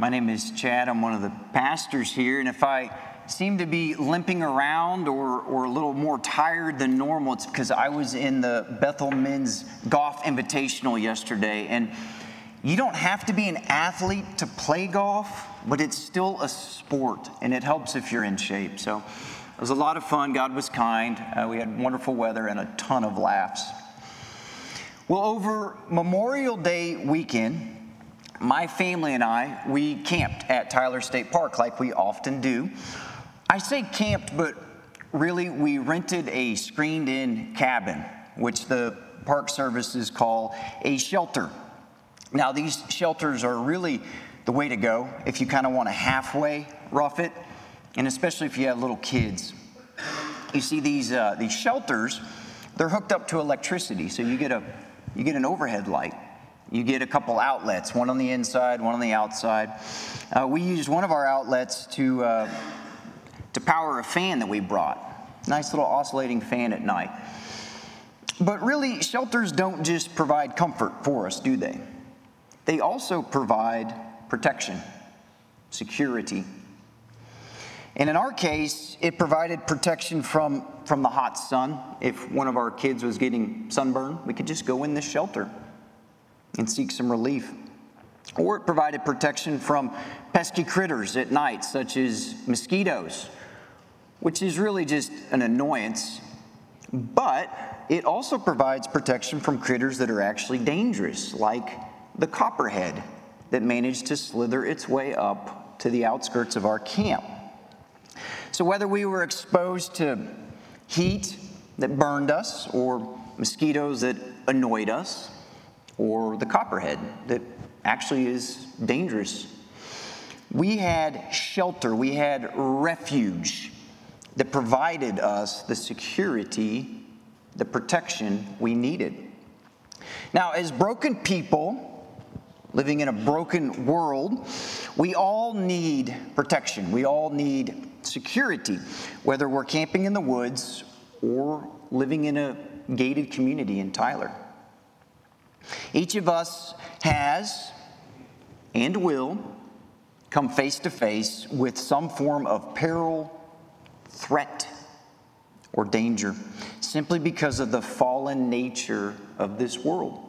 My name is Chad. I'm one of the pastors here. And if I seem to be limping around or, or a little more tired than normal, it's because I was in the Bethel Men's Golf Invitational yesterday. And you don't have to be an athlete to play golf, but it's still a sport, and it helps if you're in shape. So it was a lot of fun. God was kind. Uh, we had wonderful weather and a ton of laughs. Well, over Memorial Day weekend, my family and I, we camped at Tyler State Park like we often do. I say camped, but really we rented a screened in cabin, which the Park Services call a shelter. Now, these shelters are really the way to go if you kind of want to halfway rough it, and especially if you have little kids. You see, these, uh, these shelters, they're hooked up to electricity, so you get, a, you get an overhead light you get a couple outlets, one on the inside, one on the outside. Uh, we used one of our outlets to, uh, to power a fan that we brought. Nice little oscillating fan at night. But really, shelters don't just provide comfort for us, do they? They also provide protection, security. And in our case, it provided protection from, from the hot sun. If one of our kids was getting sunburned, we could just go in this shelter and seek some relief. Or it provided protection from pesky critters at night, such as mosquitoes, which is really just an annoyance. But it also provides protection from critters that are actually dangerous, like the copperhead that managed to slither its way up to the outskirts of our camp. So, whether we were exposed to heat that burned us or mosquitoes that annoyed us, or the copperhead that actually is dangerous. We had shelter, we had refuge that provided us the security, the protection we needed. Now, as broken people, living in a broken world, we all need protection. We all need security, whether we're camping in the woods or living in a gated community in Tyler. Each of us has and will come face to face with some form of peril, threat, or danger simply because of the fallen nature of this world.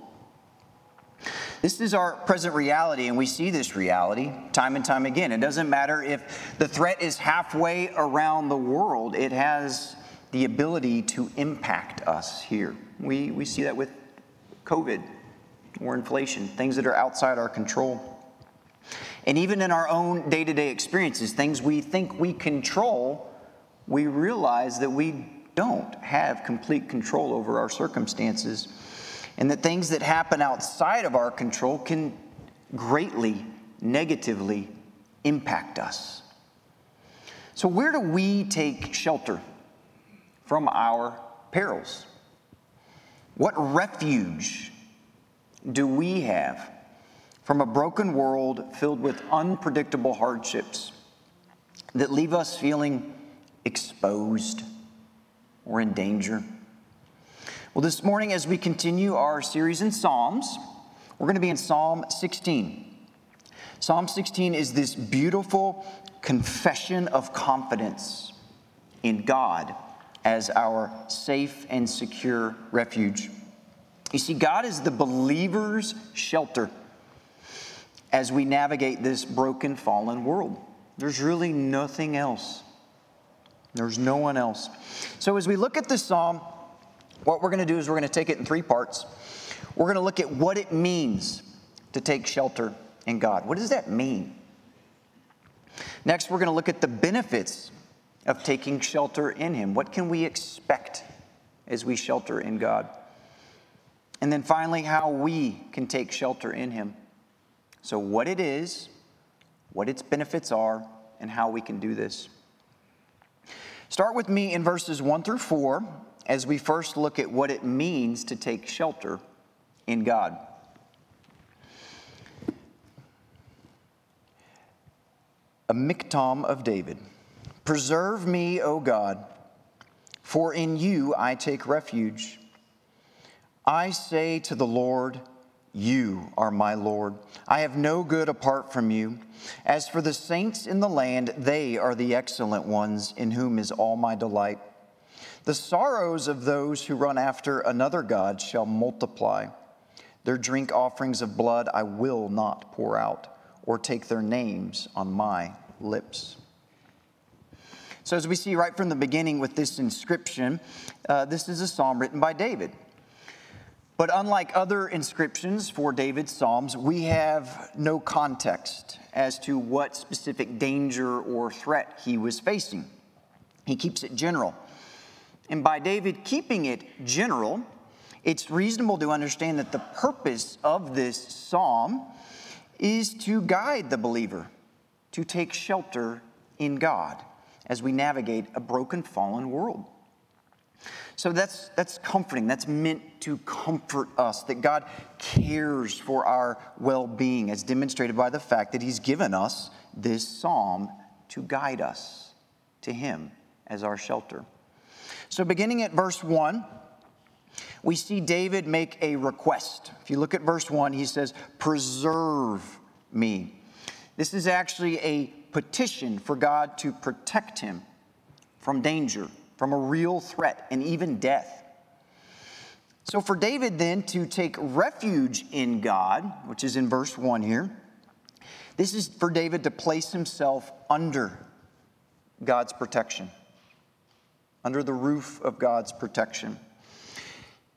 This is our present reality, and we see this reality time and time again. It doesn't matter if the threat is halfway around the world, it has the ability to impact us here. We, we see that with COVID or inflation, things that are outside our control. And even in our own day to day experiences, things we think we control, we realize that we don't have complete control over our circumstances. And that things that happen outside of our control can greatly negatively impact us. So, where do we take shelter from our perils? What refuge do we have from a broken world filled with unpredictable hardships that leave us feeling exposed or in danger? Well, this morning, as we continue our series in Psalms, we're going to be in Psalm 16. Psalm 16 is this beautiful confession of confidence in God as our safe and secure refuge. You see, God is the believer's shelter as we navigate this broken, fallen world. There's really nothing else. There's no one else. So, as we look at this psalm, what we're going to do is we're going to take it in three parts. We're going to look at what it means to take shelter in God. What does that mean? Next, we're going to look at the benefits of taking shelter in Him. What can we expect as we shelter in God? And then finally, how we can take shelter in Him. So, what it is, what its benefits are, and how we can do this. Start with me in verses 1 through 4 as we first look at what it means to take shelter in God. A miktam of David. Preserve me, O God, for in you I take refuge. I say to the Lord, you are my Lord. I have no good apart from you. As for the saints in the land, they are the excellent ones, in whom is all my delight. The sorrows of those who run after another God shall multiply. Their drink offerings of blood I will not pour out, or take their names on my lips. So, as we see right from the beginning with this inscription, uh, this is a psalm written by David. But unlike other inscriptions for David's Psalms, we have no context as to what specific danger or threat he was facing. He keeps it general. And by David keeping it general, it's reasonable to understand that the purpose of this psalm is to guide the believer to take shelter in God as we navigate a broken, fallen world. So that's, that's comforting. That's meant to comfort us that God cares for our well being, as demonstrated by the fact that He's given us this psalm to guide us to Him as our shelter. So, beginning at verse 1, we see David make a request. If you look at verse 1, he says, Preserve me. This is actually a petition for God to protect him from danger, from a real threat, and even death. So, for David then to take refuge in God, which is in verse 1 here, this is for David to place himself under God's protection under the roof of God's protection.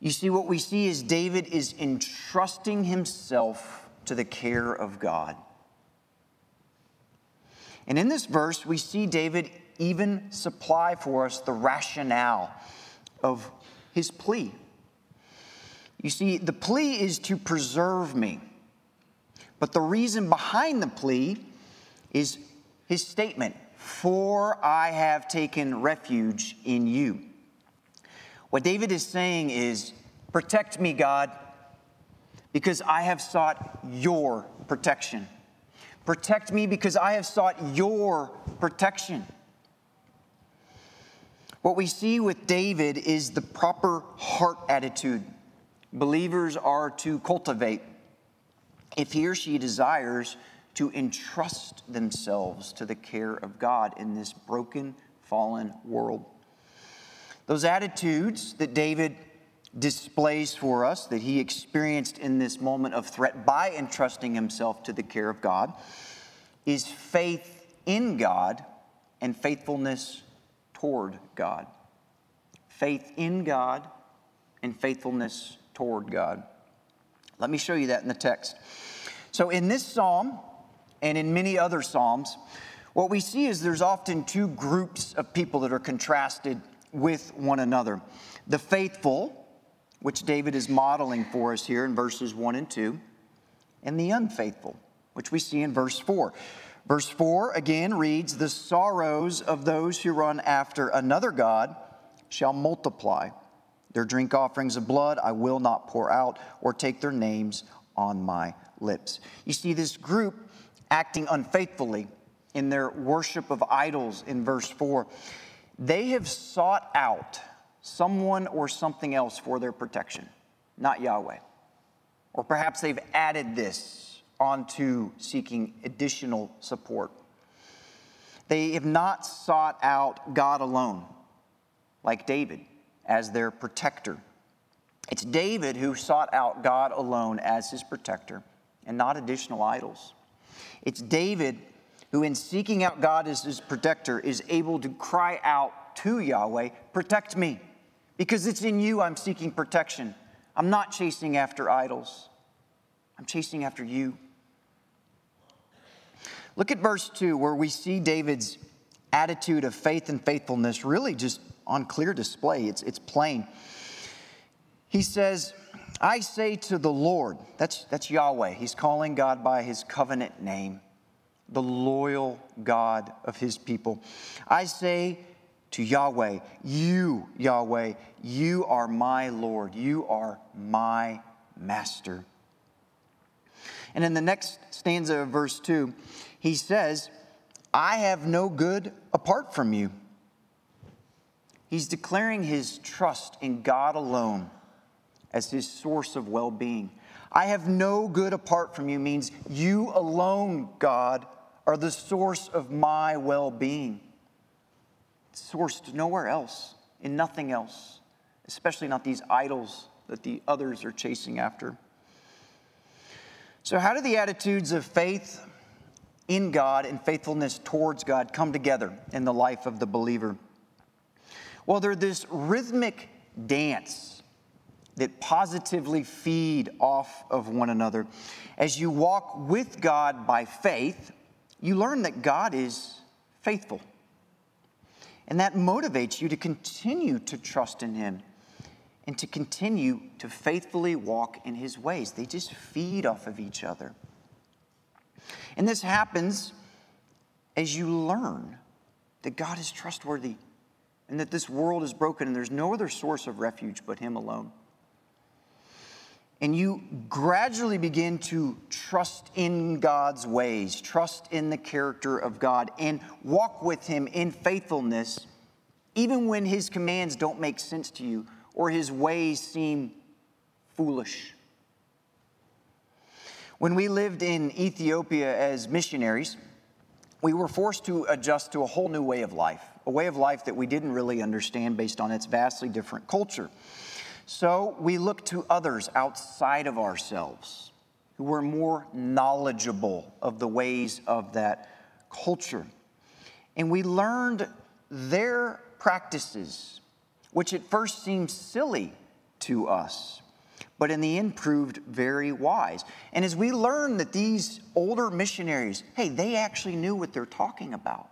You see, what we see is David is entrusting himself to the care of God. And in this verse, we see David even supply for us the rationale of his plea. You see, the plea is to preserve me. But the reason behind the plea is his statement for I have taken refuge in you. What David is saying is, Protect me, God, because I have sought your protection. Protect me because I have sought your protection. What we see with David is the proper heart attitude believers are to cultivate if he or she desires to entrust themselves to the care of God in this broken, fallen world. Those attitudes that David displays for us, that he experienced in this moment of threat by entrusting himself to the care of God, is faith in God and faithfulness toward God. Faith in God and faithfulness toward God. Let me show you that in the text. So, in this psalm, and in many other Psalms, what we see is there's often two groups of people that are contrasted with one another. The faithful, which David is modeling for us here in verses 1 and 2, and the unfaithful, which we see in verse 4. Verse 4 again reads, The sorrows of those who run after another God shall multiply. Their drink offerings of blood I will not pour out, or take their names on my lips. You see, this group acting unfaithfully in their worship of idols in verse 4, they have sought out someone or something else for their protection, not Yahweh. Or perhaps they've added this onto seeking additional support. They have not sought out God alone, like David, as their protector. It's David who sought out God alone as his protector and not additional idols. It's David who, in seeking out God as his protector, is able to cry out to Yahweh, Protect me, because it's in you I'm seeking protection. I'm not chasing after idols, I'm chasing after you. Look at verse 2, where we see David's attitude of faith and faithfulness really just on clear display. It's, it's plain. He says, I say to the Lord, that's, that's Yahweh. He's calling God by his covenant name, the loyal God of his people. I say to Yahweh, You, Yahweh, you are my Lord. You are my master. And in the next stanza of verse 2, he says, I have no good apart from you. He's declaring his trust in God alone as his source of well being. I have no good apart from you means you alone, God, are the source of my well being. Sourced nowhere else, in nothing else, especially not these idols that the others are chasing after. So, how do the attitudes of faith in God and faithfulness towards God come together in the life of the believer? Well, they're this rhythmic dance that positively feed off of one another. As you walk with God by faith, you learn that God is faithful. And that motivates you to continue to trust in Him and to continue to faithfully walk in His ways. They just feed off of each other. And this happens as you learn that God is trustworthy and that this world is broken and there's no other source of refuge but Him alone. And you gradually begin to trust in God's ways, trust in the character of God, and walk with Him in faithfulness, even when His commands don't make sense to you or His ways seem foolish. When we lived in Ethiopia as missionaries, we were forced to adjust to a whole new way of life, a way of life that we didn't really understand based on its vastly different culture. So we looked to others outside of ourselves who were more knowledgeable of the ways of that culture. And we learned their practices, which at first seemed silly to us, but in the end proved very wise. And as we learn that these older missionaries, hey, they actually knew what they're talking about,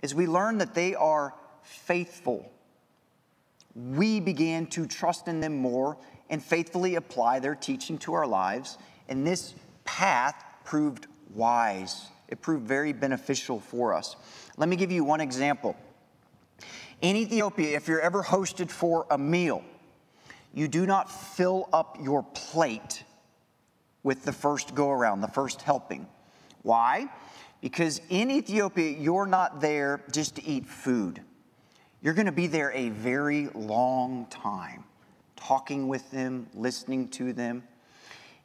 as we learn that they are faithful we began to trust in them more and faithfully apply their teaching to our lives. And this path proved wise, it proved very beneficial for us. Let me give you one example. In Ethiopia, if you're ever hosted for a meal, you do not fill up your plate with the first go around, the first helping. Why? Because in Ethiopia, you're not there just to eat food. You're going to be there a very long time, talking with them, listening to them.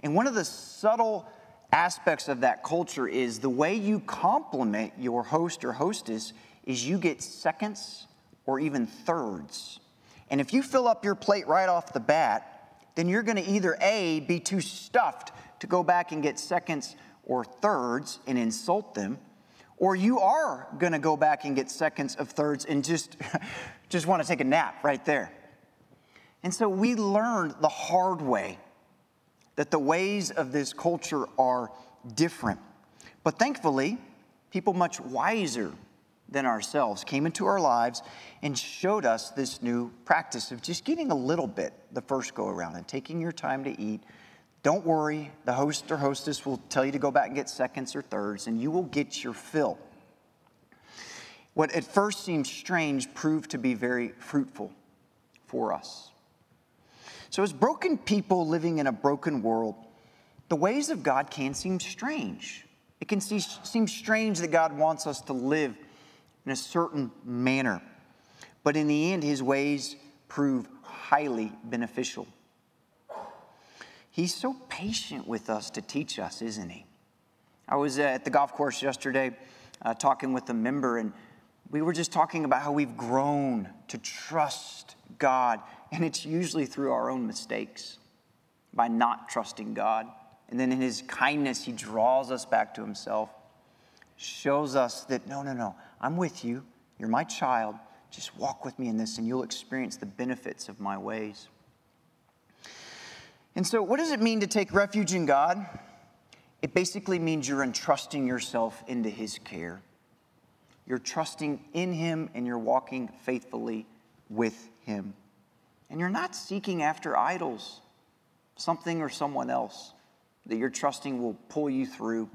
And one of the subtle aspects of that culture is the way you compliment your host or hostess is you get seconds or even thirds. And if you fill up your plate right off the bat, then you're going to either A, be too stuffed to go back and get seconds or thirds and insult them, or you are going to go back and get seconds of thirds and just, just want to take a nap right there. And so we learned the hard way that the ways of this culture are different. But thankfully, people much wiser than ourselves came into our lives and showed us this new practice of just getting a little bit the first go around and taking your time to eat don't worry, the host or hostess will tell you to go back and get seconds or thirds, and you will get your fill. What at first seemed strange proved to be very fruitful for us. So, as broken people living in a broken world, the ways of God can seem strange. It can seem strange that God wants us to live in a certain manner. But in the end, his ways prove highly beneficial. He's so patient with us to teach us, isn't he? I was at the golf course yesterday uh, talking with a member, and we were just talking about how we've grown to trust God, and it's usually through our own mistakes by not trusting God. And then in His kindness, He draws us back to Himself, shows us that no, no, no, I'm with you. You're my child. Just walk with me in this, and you'll experience the benefits of my ways. And so, what does it mean to take refuge in God? It basically means you're entrusting yourself into His care. You're trusting in Him and you're walking faithfully with Him. And you're not seeking after idols, something or someone else that you're trusting will pull you through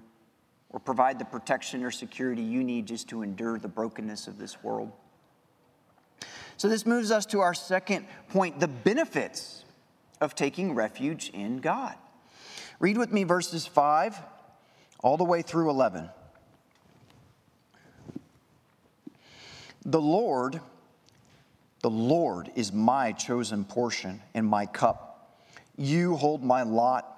or provide the protection or security you need just to endure the brokenness of this world. So, this moves us to our second point the benefits of taking refuge in God. Read with me verses 5 all the way through 11. The Lord, the Lord is my chosen portion and my cup. You hold my lot.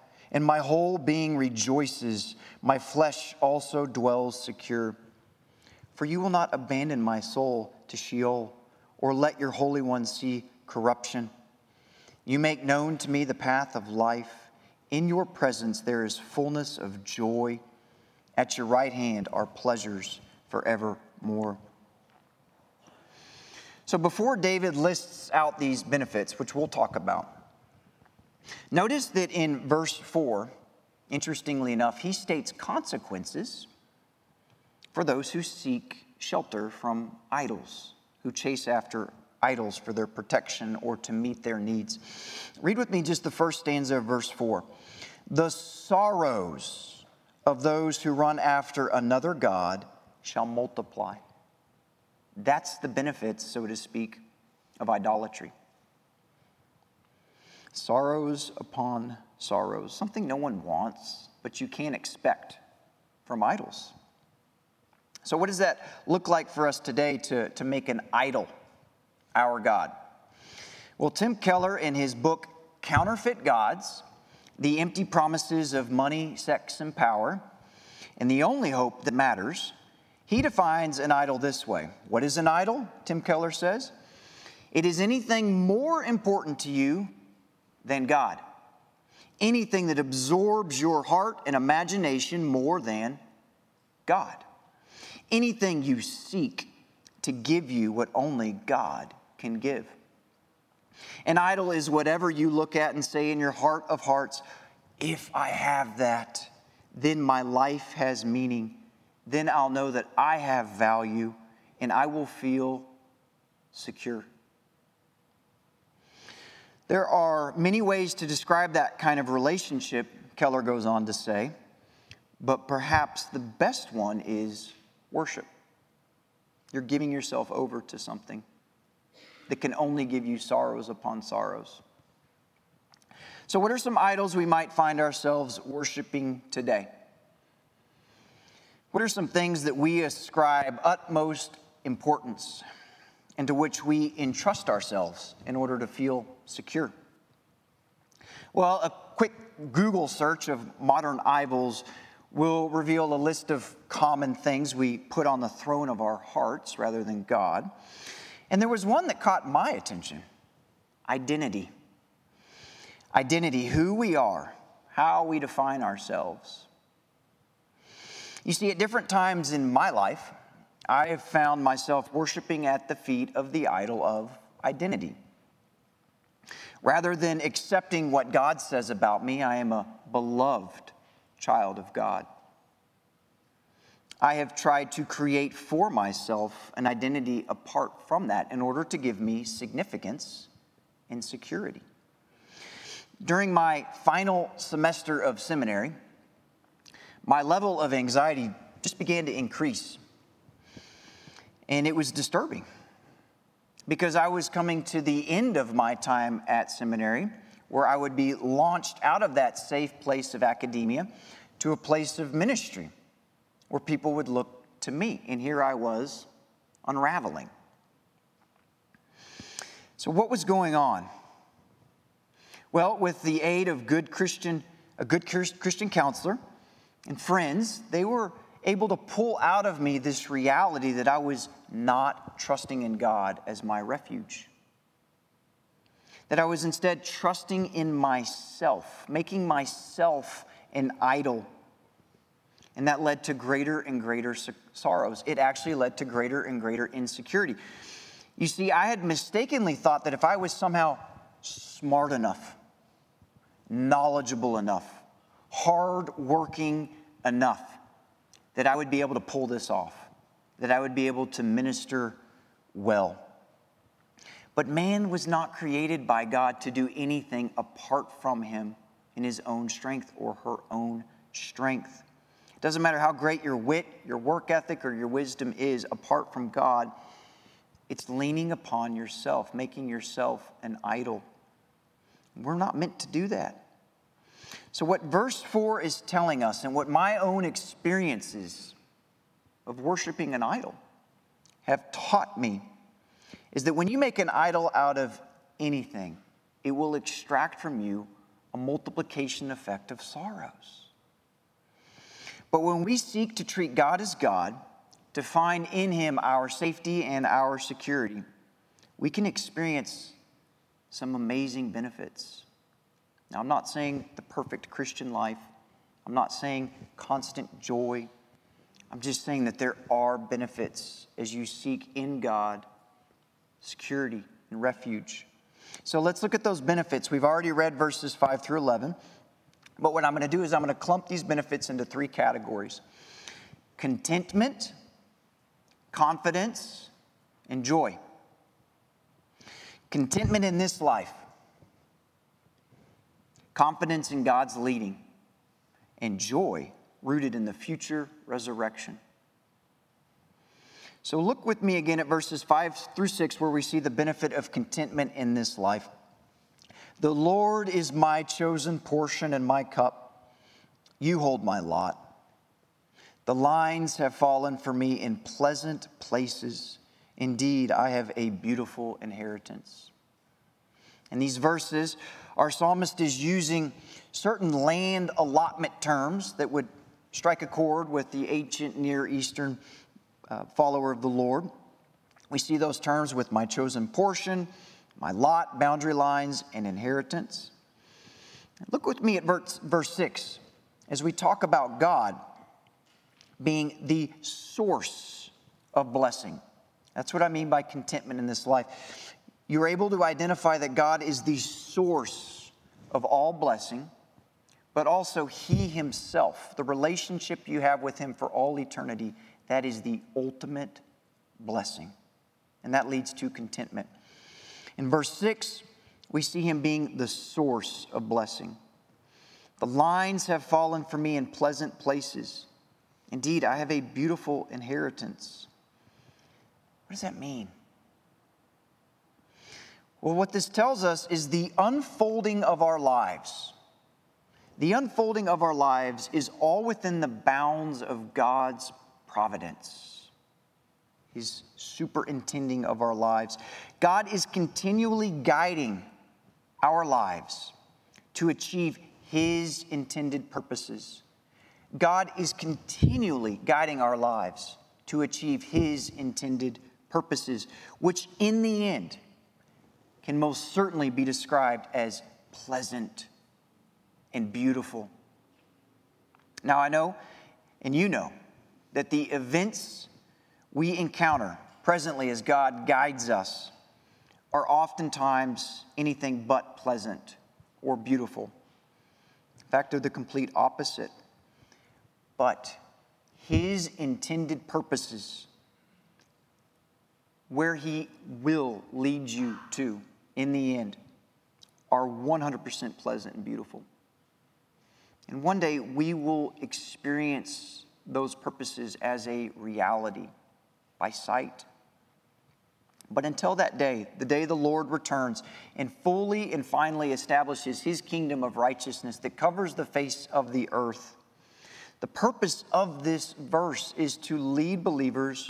and my whole being rejoices. My flesh also dwells secure. For you will not abandon my soul to Sheol, or let your Holy One see corruption. You make known to me the path of life. In your presence there is fullness of joy. At your right hand are pleasures forevermore. So before David lists out these benefits, which we'll talk about, notice that in verse 4, interestingly enough, he states consequences for those who seek shelter from idols, who chase after idols for their protection or to meet their needs. Read with me just the first stanza of verse 4. The sorrows of those who run after another God shall multiply. That's the benefits, so to speak, of idolatry. Sorrows upon sorrows, something no one wants, but you can't expect from idols. So, what does that look like for us today to, to make an idol our God? Well, Tim Keller, in his book Counterfeit Gods The Empty Promises of Money, Sex, and Power, and the Only Hope That Matters, he defines an idol this way What is an idol? Tim Keller says. It is anything more important to you than God, anything that absorbs your heart and imagination more than God, anything you seek to give you what only God can give. An idol is whatever you look at and say in your heart of hearts, if I have that, then my life has meaning then I'll know that I have value and I will feel secure. There are many ways to describe that kind of relationship, Keller goes on to say, but perhaps the best one is worship. You're giving yourself over to something that can only give you sorrows upon sorrows. So, what are some idols we might find ourselves worshiping today? What are some things that we ascribe utmost importance and to which we entrust ourselves in order to feel secure? Well, a quick Google search of modern idols will reveal a list of common things we put on the throne of our hearts rather than God. And there was one that caught my attention identity. Identity, who we are, how we define ourselves. You see, at different times in my life, I have found myself worshiping at the feet of the idol of identity. Rather than accepting what God says about me, I am a beloved child of God. I have tried to create for myself an identity apart from that in order to give me significance and security. During my final semester of seminary, my level of anxiety just began to increase. And it was disturbing because I was coming to the end of my time at seminary where I would be launched out of that safe place of academia to a place of ministry where people would look to me. And here I was unraveling. So, what was going on? Well, with the aid of good Christian, a good Christian counselor, and friends, they were able to pull out of me this reality that I was not trusting in God as my refuge. That I was instead trusting in myself, making myself an idol. And that led to greater and greater sorrows. It actually led to greater and greater insecurity. You see, I had mistakenly thought that if I was somehow smart enough, knowledgeable enough, hardworking enough that I would be able to pull this off, that I would be able to minister well. But man was not created by God to do anything apart from him in his own strength or her own strength. It doesn't matter how great your wit, your work ethic, or your wisdom is apart from God, it's leaning upon yourself, making yourself an idol. We're not meant to do that. So, what verse 4 is telling us, and what my own experiences of worshiping an idol have taught me, is that when you make an idol out of anything, it will extract from you a multiplication effect of sorrows. But when we seek to treat God as God, to find in Him our safety and our security, we can experience some amazing benefits. Now, I'm not saying the perfect Christian life, I'm not saying constant joy. I'm just saying that there are benefits as you seek in God security and refuge. So let's look at those benefits. We've already read verses 5 through 11. But what I'm going to do is I'm going to clump these benefits into three categories contentment, confidence, and joy. Contentment in this life, confidence in God's leading, and joy rooted in the future resurrection. So look with me again at verses 5 through 6, where we see the benefit of contentment in this life. The Lord is my chosen portion and my cup. You hold my lot. The lines have fallen for me in pleasant places. Indeed, I have a beautiful inheritance. In these verses, our psalmist is using certain land allotment terms that would strike a chord with the ancient Near Eastern uh, follower of the Lord. We see those terms with my chosen portion, my lot, boundary lines, and inheritance. Look with me at verse, verse 6 as we talk about God being the source of blessing. That's what I mean by contentment in this life. You're able to identify that God is the source of all blessing, but also He Himself, the relationship you have with Him for all eternity, that is the ultimate blessing. And that leads to contentment. In verse 6, we see him being the source of blessing. The lines have fallen for me in pleasant places. Indeed, I have a beautiful inheritance. What does that mean? Well, what this tells us is the unfolding of our lives. The unfolding of our lives is all within the bounds of God's providence. He's superintending of our lives. God is continually guiding our lives to achieve His intended purposes. God is continually guiding our lives to achieve His intended purposes, which in the end can most certainly be described as pleasant and beautiful. Now, I know, and you know, that the events we encounter presently as God guides us are oftentimes anything but pleasant or beautiful. In fact, they're the complete opposite. But His intended purposes, where He will lead you to in the end, are 100% pleasant and beautiful. And one day we will experience those purposes as a reality by sight. But until that day, the day the Lord returns and fully and finally establishes his kingdom of righteousness that covers the face of the earth, the purpose of this verse is to lead believers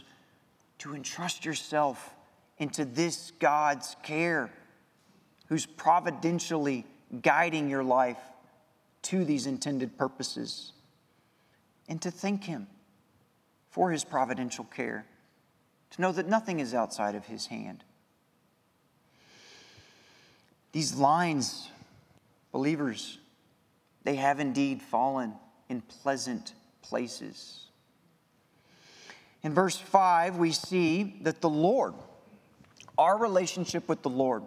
to entrust yourself into this God's care, who's providentially guiding your life to these intended purposes, and to thank Him for His providential care to know that nothing is outside of his hand. These lines, believers, they have indeed fallen in pleasant places. In verse 5, we see that the Lord, our relationship with the Lord,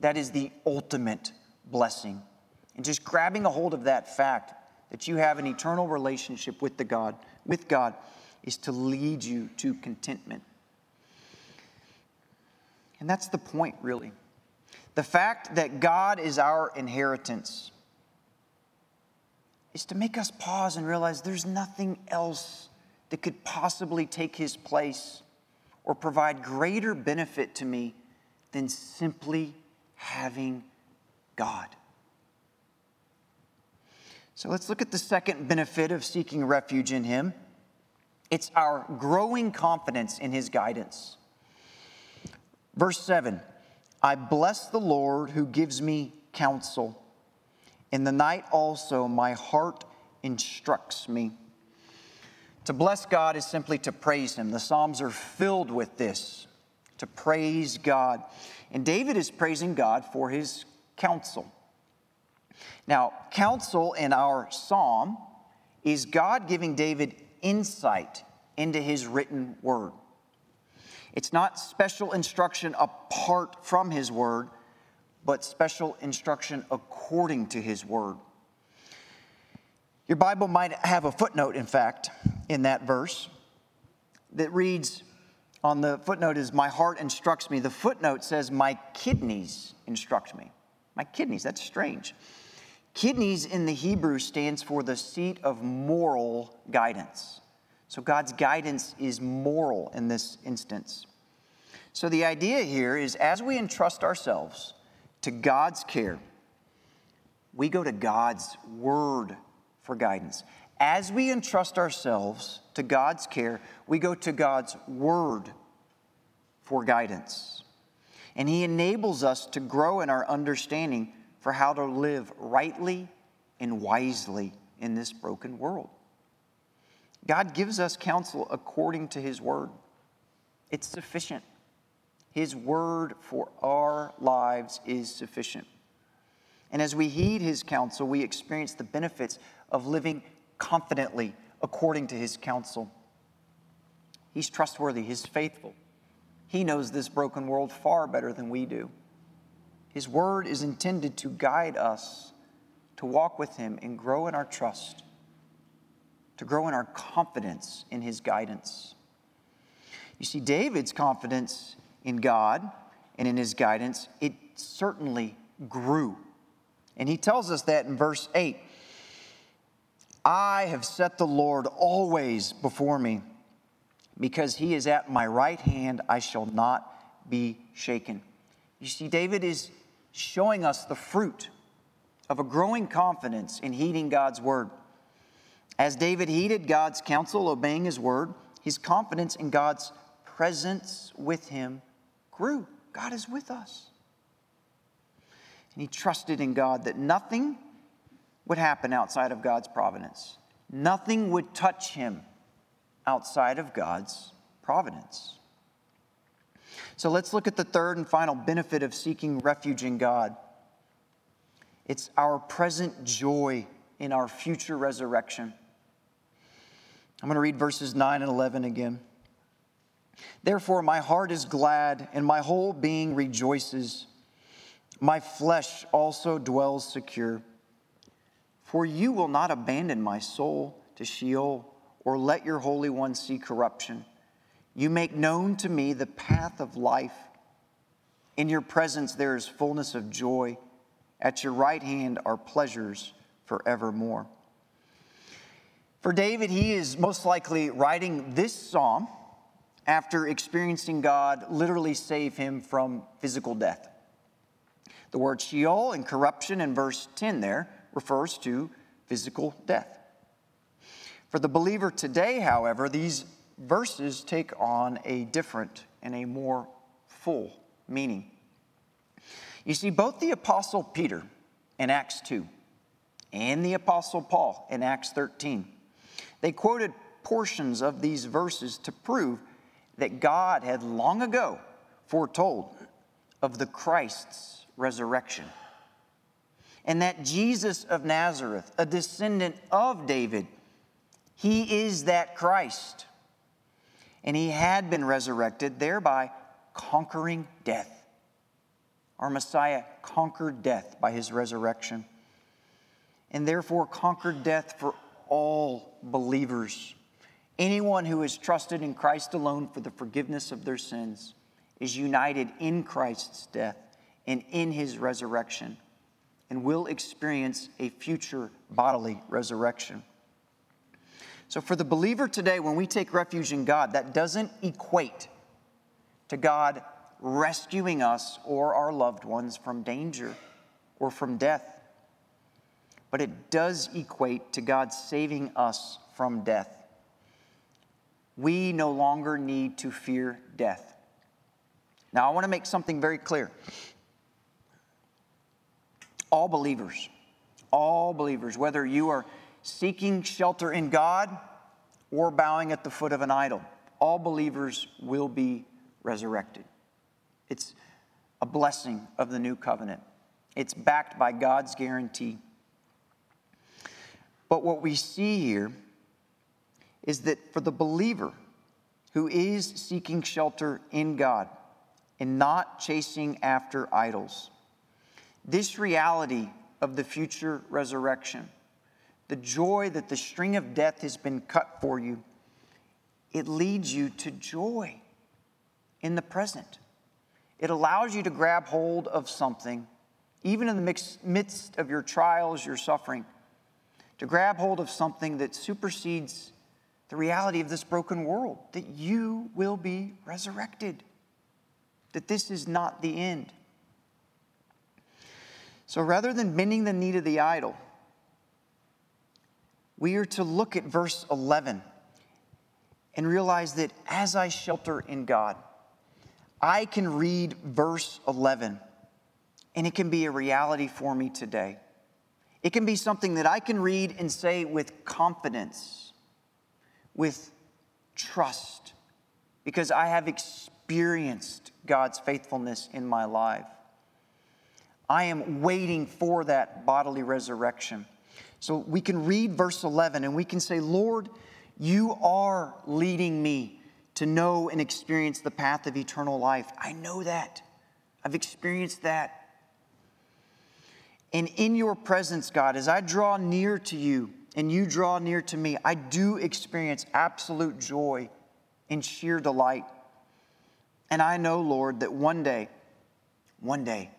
that is the ultimate blessing. And just grabbing a hold of that fact that you have an eternal relationship with the God, with God, is to lead you to contentment. And that's the point, really. The fact that God is our inheritance is to make us pause and realize there's nothing else that could possibly take his place or provide greater benefit to me than simply having God. So let's look at the second benefit of seeking refuge in him. It's our growing confidence in his guidance. Verse 7 I bless the Lord who gives me counsel. In the night also, my heart instructs me. To bless God is simply to praise Him. The Psalms are filled with this to praise God. And David is praising God for his counsel. Now, counsel in our psalm is God giving David insight into his written word. It's not special instruction apart from his word, but special instruction according to his word. Your Bible might have a footnote, in fact, in that verse that reads on the footnote is, My heart instructs me. The footnote says, My kidneys instruct me. My kidneys, that's strange. Kidneys in the Hebrew stands for the seat of moral guidance. So God's guidance is moral in this instance. So the idea here is as we entrust ourselves to God's care, we go to God's word for guidance. As we entrust ourselves to God's care, we go to God's word for guidance. And He enables us to grow in our understanding for how to live rightly and wisely in this broken world. God gives us counsel according to His word, it's sufficient. His word for our lives is sufficient. And as we heed His counsel, we experience the benefits of living confidently according to His counsel. He's trustworthy, He's faithful. He knows this broken world far better than we do. His word is intended to guide us to walk with Him and grow in our trust to grow in our confidence in his guidance. You see, David's confidence in God and in his guidance, it certainly grew. And he tells us that in verse 8 I have set the Lord always before me. Because he is at my right hand, I shall not be shaken. You see, David is showing us the fruit of a growing confidence in heeding God's word. As David heeded God's counsel, obeying his word, his confidence in God's presence with him grew. God is with us. And he trusted in God that nothing would happen outside of God's providence. Nothing would touch him outside of God's providence. So let's look at the third and final benefit of seeking refuge in God. It's our present joy in our future resurrection. I'm going to read verses 9 and 11 again. Therefore, my heart is glad, and my whole being rejoices. My flesh also dwells secure. For you will not abandon my soul to Sheol, or let your Holy One see corruption. You make known to me the path of life. In your presence there is fullness of joy. At your right hand are pleasures forevermore. For David, he is most likely writing this psalm after experiencing God literally save him from physical death. The word Sheol and corruption in verse 10 there refers to physical death. For the believer today, however, these verses take on a different and a more full meaning. You see, both the Apostle Peter in Acts 2 and the Apostle Paul in Acts 13 they quoted portions of these verses to prove that God had long ago foretold of the Christ's resurrection. And that Jesus of Nazareth, a descendant of David, he is that Christ. And he had been resurrected, thereby conquering death. Our Messiah conquered death by his resurrection, and therefore conquered death for all believers. Anyone who has trusted in Christ alone for the forgiveness of their sins is united in Christ's death and in his resurrection and will experience a future bodily resurrection. So, for the believer today, when we take refuge in God, that doesn't equate to God rescuing us or our loved ones from danger or from death. But it does equate to God saving us from death. We no longer need to fear death. Now, I want to make something very clear. All believers, all believers, whether you are seeking shelter in God or bowing at the foot of an idol, all believers will be resurrected. It's a blessing of the new covenant, it's backed by God's guarantee. But what we see here is that for the believer who is seeking shelter in God and not chasing after idols, this reality of the future resurrection, the joy that the string of death has been cut for you, it leads you to joy in the present. It allows you to grab hold of something, even in the midst of your trials, your suffering, to grab hold of something that supersedes the reality of this broken world that you will be resurrected, that this is not the end. So rather than bending the knee to the idol, we are to look at verse 11 and realize that as I shelter in God, I can read verse 11 and it can be a reality for me today. It can be something that I can read and say with confidence, with trust, because I have experienced God's faithfulness in my life. I am waiting for that bodily resurrection. So we can read verse 11 and we can say, Lord, you are leading me to know and experience the path of eternal life. I know that. I've experienced that. And in your presence, God, as I draw near to you and you draw near to me, I do experience absolute joy and sheer delight. And I know, Lord, that one day, one day,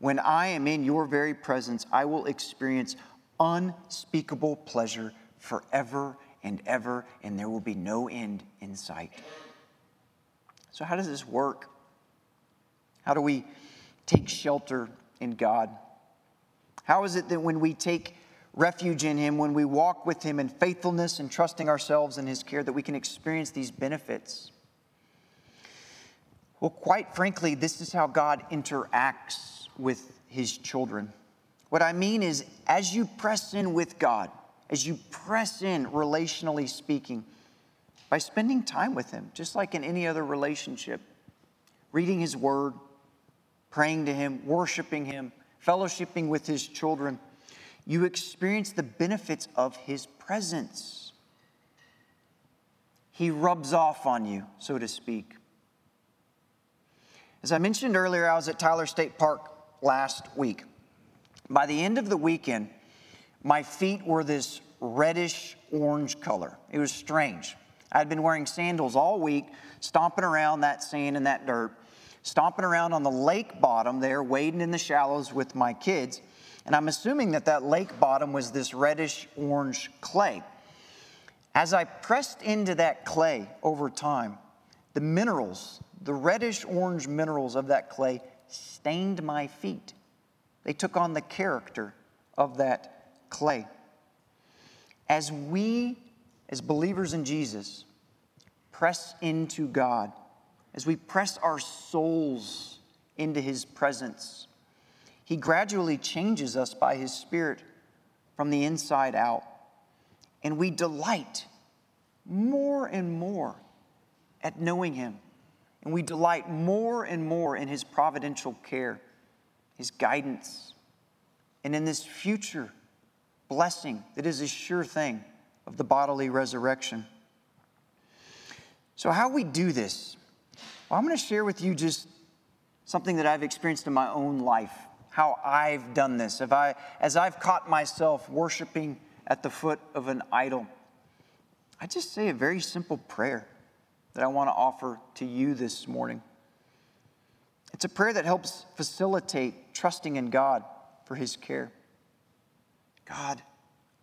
when I am in your very presence, I will experience unspeakable pleasure forever and ever, and there will be no end in sight. So, how does this work? How do we take shelter in God? How is it that when we take refuge in Him, when we walk with Him in faithfulness and trusting ourselves in His care, that we can experience these benefits? Well, quite frankly, this is how God interacts with His children. What I mean is, as you press in with God, as you press in relationally speaking, by spending time with Him, just like in any other relationship, reading His Word, praying to Him, worshiping Him, fellowshipping with His children, you experience the benefits of His presence. He rubs off on you, so to speak. As I mentioned earlier, I was at Tyler State Park last week. By the end of the weekend, my feet were this reddish orange color. It was strange. I'd been wearing sandals all week, stomping around that sand and that dirt, stomping around on the lake bottom there, wading in the shallows with my kids. And I'm assuming that that lake bottom was this reddish orange clay. As I pressed into that clay over time, the minerals, the reddish orange minerals of that clay, stained my feet. They took on the character of that clay. As we, as believers in Jesus, press into God, as we press our souls into His presence, He gradually changes us by His Spirit from the inside out. And we delight more and more at knowing Him. And we delight more and more in His providential care, His guidance, and in this future blessing that is a sure thing of the bodily resurrection. So, how we do this? Well, I'm going to share with you just something that I've experienced in my own life, how I've done this. If I, as I've caught myself worshiping at the foot of an idol, I just say a very simple prayer that I want to offer to you this morning. It's a prayer that helps facilitate trusting in God for his care. God,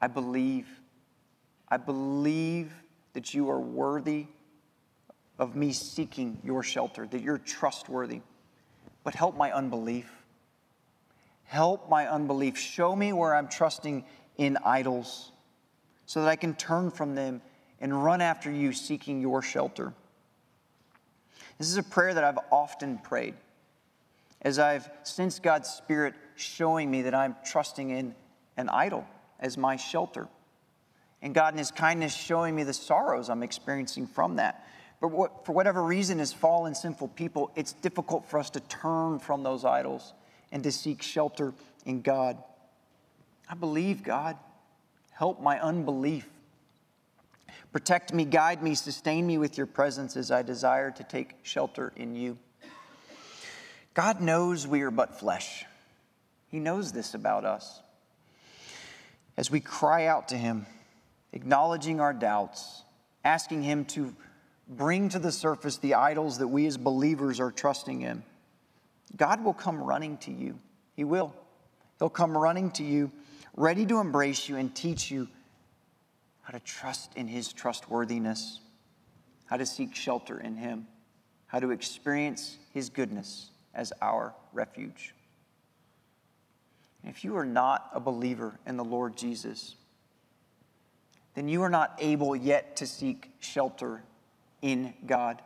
I believe. I believe that you are worthy of me seeking your shelter, that you're trustworthy. But help my unbelief. Help my unbelief. Show me where I'm trusting in idols so that I can turn from them and run after you, seeking your shelter. This is a prayer that I've often prayed as I've sensed God's Spirit showing me that I'm trusting in an idol as my shelter. And God, in His kindness, showing me the sorrows I'm experiencing from that. But what, for whatever reason, as fallen, sinful people, it's difficult for us to turn from those idols and to seek shelter in God. I believe, God. Help my unbelief. Protect me, guide me, sustain me with your presence as I desire to take shelter in you. God knows we are but flesh. He knows this about us. As we cry out to Him, acknowledging our doubts, asking Him to bring to the surface the idols that we as believers are trusting in, God will come running to you. He will. He'll come running to you, ready to embrace you and teach you how to trust in His trustworthiness, how to seek shelter in Him, how to experience His goodness as our refuge. if you are not a believer in the Lord Jesus, then you are not able yet to seek shelter in God.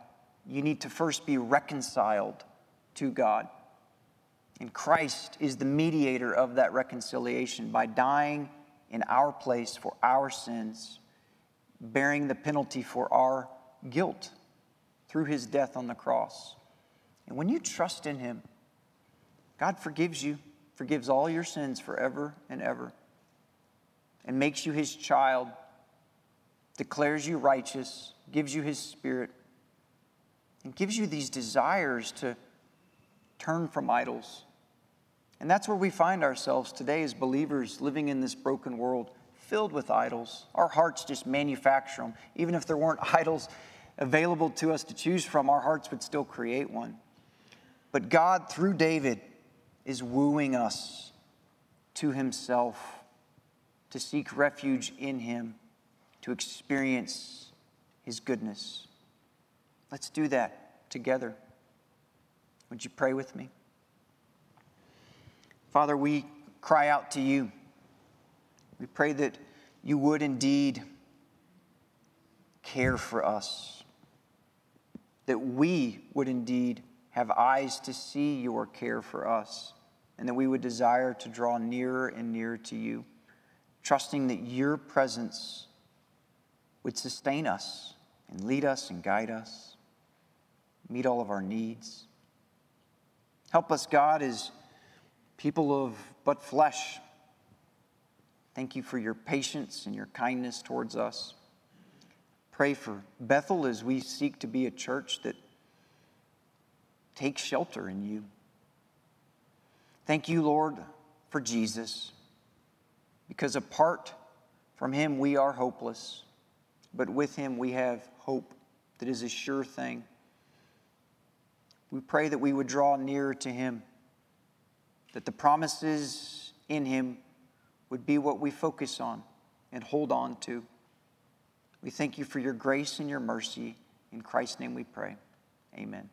You need to first be reconciled to God. And Christ is the mediator of that reconciliation by dying in our place for our sins, bearing the penalty for our guilt through his death on the cross. And when you trust in Him, God forgives you, forgives all your sins forever and ever, and makes you His child, declares you righteous, gives you His Spirit, and gives you these desires to turn from idols. And that's where we find ourselves today as believers living in this broken world filled with idols. Our hearts just manufacture them. Even if there weren't idols available to us to choose from, our hearts would still create one. But God, through David, is wooing us to himself, to seek refuge in him, to experience his goodness. Let's do that together. Would you pray with me? Father, we cry out to you. We pray that you would indeed care for us, that we would indeed have eyes to see your care for us, and that we would desire to draw nearer and nearer to you, trusting that your presence would sustain us and lead us and guide us, meet all of our needs. Help us, God, as people of but flesh. Thank you for your patience and your kindness towards us. Pray for Bethel as we seek to be a church that take shelter in you. Thank you, Lord, for Jesus, because apart from him we are hopeless, but with him we have hope that is a sure thing. We pray that we would draw nearer to him, that the promises in him would be what we focus on and hold on to. We thank you for your grace and your mercy. In Christ's name we pray. Amen.